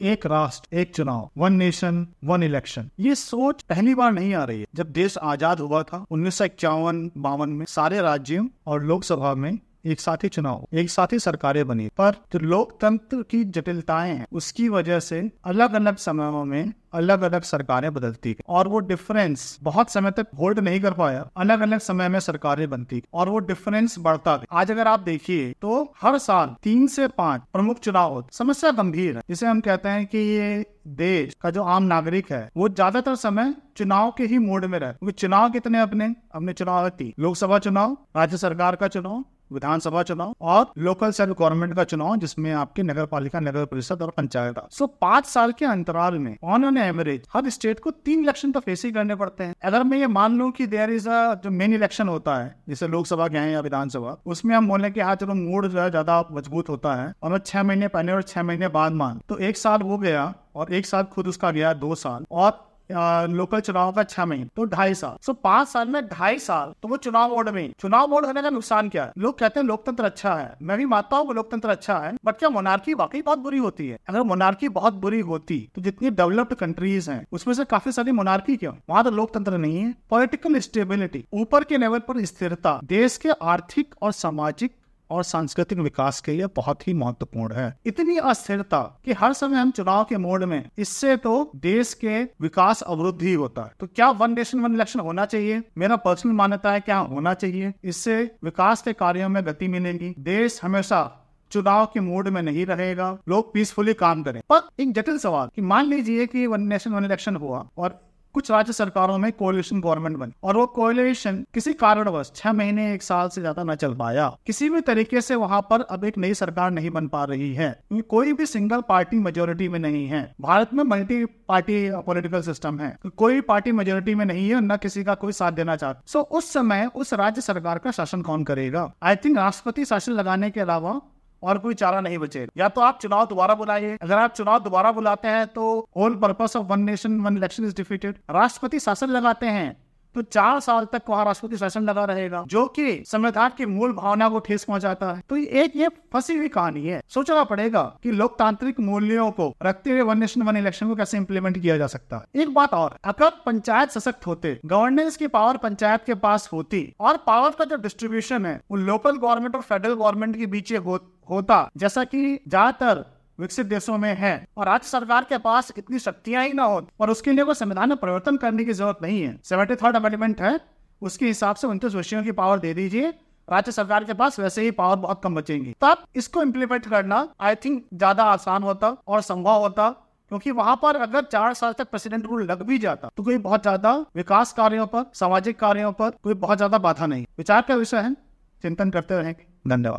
एक राष्ट्र, एक चुनाव वन नेशन वन इलेक्शन ये सोच पहली बार नहीं आ रही है। जब देश आज़ाद हुआ था, उन्नीस सौ इक्यावन, बावन में सारे राज्यों और लोकसभा में एक साथ ही चुनाव। एक साथ ही सरकारें बनी, पर जो लोकतंत्र की जटिलताएँ हैं उसकी वजह से अलग अलग समयों में अलग अलग सरकारें बदलती और वो डिफरेंस बहुत समय तक होल्ड नहीं कर पाया। अलग अलग समय में सरकारें बनती और वो डिफरेंस बढ़ता गया। आज अगर आप देखिए तो हर साल तीन से पाँच प्रमुख चुनाव होते समस्या गंभीर है, जिसे हम कहते हैं कि ये देश का जो आम नागरिक है, वो ज़्यादातर समय चुनाव के ही मोड में रहे। क्योंकि चुनाव कितने अपने? अपने चुनाव लोकसभा चुनाव, राज्य सरकार का चुनाव विधानसभा चुनाव और लोकल सेल्फ गवर्नमेंट का चुनाव, जिसमें आपके नगर पालिका नगर परिषद और पंचायत। सो पाँच साल के अंतराल में ऑन एन एवरेज हर स्टेट को तीन इलेक्शन तो फेस ही करने पड़ते हैं। अगर मैं ये मान लू की देयर इज़ जो मेन इलेक्शन होता है, जैसे लोकसभा के हैं या विधानसभा, उसमें हम बोले की हाँ चलो मूड जो है ज़्यादा मज़बूत होता है और मैं छह महीने पहले और छह महीने बाद मान। तो एक साल हो गया और एक साल खुद उसका गया दो साल और लोकल चुनाव का छह महीने तो ढाई साल। सो पाँच साल में ढाई साल तो वो चुनाव मोड में। चुनाव मोड होने का नुकसान क्या है? लोग कहते हैं लोकतंत्र अच्छा है। मैं भी मानता हूँ लोकतंत्र अच्छा है बट क्या मोनार्की वाकई बहुत बुरी होती है? अगर मोनार्की बहुत बुरी होती तो जितनी डेवलप्ड कंट्रीज़ है, उसमें से काफ़ी सारी मोनार्की क्यों? वहाँ तो लोकतंत्र नहीं है। पॉलिटिकल स्टेबिलिटी ऊपर के लेवल पर स्थिरता, देश के आर्थिक और सामाजिक और सांस्कृतिक विकास के लिए बहुत ही महत्वपूर्ण है। इतनी अस्थिरता कि हर समय हम चुनाव के मोड में, इससे तो देश के विकास अवरुद्ध ही होता है। तो क्या वन नेशन वन इलेक्शन होना चाहिए? मेरा पर्सनल मान्यता है क्या होना चाहिए। इससे विकास के कार्यों में गति मिलेगी। देश हमेशा चुनाव के मूड में नहीं रहेगा। लोग पीसफुली काम करें। पर एक जटिल सवाल कि मान लीजिए कि वन नेशन वन इलेक्शन हुआ और कुछ राज्य सरकारों में कोलिशन गवर्नमेंट बनी और वो कोलिशन किसी कारणवश छह महीने, एक साल से ज़्यादा न चल पाया। किसी भी तरीके से वहाँ पर अब एक नई सरकार नहीं बन पा रही है। कोई भी सिंगल पार्टी मेजोरिटी में नहीं है। भारत में मल्टी पार्टी पॉलिटिकल सिस्टम है। कोई पार्टी मेजोरिटी में नहीं है, न किसी का कोई साथ देना चाहता। सो उस समय उस राज्य सरकार का शासन कौन करेगा? आई थिंक राष्ट्रपति शासन लगाने के अलावा और कोई चारा नहीं बचे। या तो आप चुनाव दोबारा बुलाइए। अगर आप चुनाव दोबारा बुलाते हैं तो whole purpose of one nation one election is defeated राष्ट्रपति शासन लगाते हैं। तो चार साल तक वहाँ राष्ट्रपति शासन लगा रहेगा, जो कि संविधान की मूल भावना को ठेस पहुंचाता है। तो एक ये फंसी हुई कहानी है। सोचना पड़ेगा कि लोकतांत्रिक मूल्यों को रखते हुए वन नेशन, वन इलेक्शन को कैसे इम्प्लीमेंट किया जा सकता है। एक बात और, अगर पंचायत सशक्त होते गवर्नेंस की पावर पंचायत के पास होती, और पावर का जो डिस्ट्रीब्यूशन है, वो लोकल गवर्नमेंट और फेडरल गवर्नमेंट के बीच होता, जैसा की ज़्यादातर विकसित देशों में है और राज्य सरकार के पास इतनी शक्तियाँ ही ना हो और उसके लिए कोई संविधान में परिवर्तन करने की ज़रूरत नहीं है। सेवेंटी थर्ड अमेंडमेंट है। उसके हिसाब से उनतीस विषयों की पावर दे दीजिए। राज्य सरकार के पास वैसे ही पावर बहुत कम बचेंगी। तब इसको इम्प्लीमेंट करना आई थिंक ज़्यादा आसान होता और संभव होता, क्योंकि वहाँ पर अगर चार साल तक प्रेसिडेंट रूल लग भी जाता तो कोई बहुत ज़्यादा विकास कार्यों पर, सामाजिक कार्यों पर कोई बहुत ज़्यादा बाधा नहीं। विचार का विषय है। चिंतन करते रहेंगे। धन्यवाद।